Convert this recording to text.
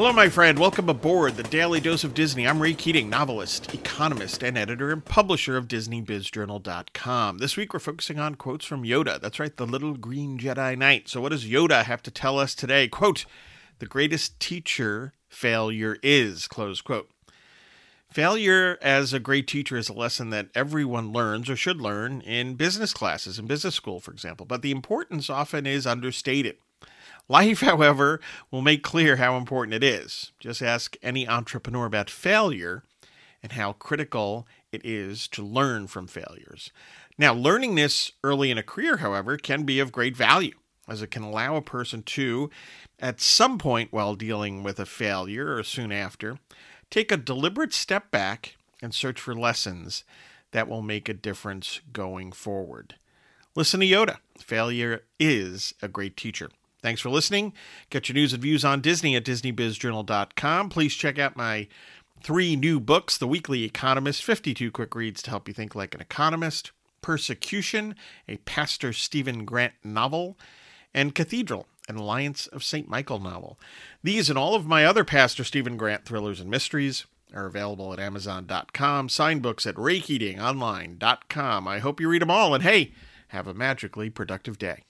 Hello, my friend. Welcome aboard the Daily Dose of Disney. I'm Ray Keating, novelist, economist, and editor and publisher of DisneyBizJournal.com. This week we're focusing on quotes from Yoda. That's right, the little green Jedi Knight. So, what does Yoda have to tell us today? Quote, the greatest teacher failure is, close quote. Failure as a great teacher is a lesson that everyone learns or should learn in business classes, in business school, for example, but the importance often is understated. Life, however, will make clear how important it is. Just ask any entrepreneur about failure and how critical it is to learn from failures. Now, learning this early in a career, however, can be of great value as it can allow a person to, at some point while dealing with a failure or soon after, take a deliberate step back and search for lessons that will make a difference going forward. Listen to Yoda. Failure is a great teacher. Thanks for listening. Get your news and views on Disney at DisneyBizJournal.com. Please check out my three new books The Weekly Economist, 52 quick reads to help you think like an economist, Persecution, a Pastor Stephen Grant novel, and Cathedral, an Alliance of St. Michael novel. These and all of my other Pastor Stephen Grant thrillers and mysteries are available at Amazon.com, signed books at RayKeatingOnline.com. I hope you read them all, and hey, have a magically productive day.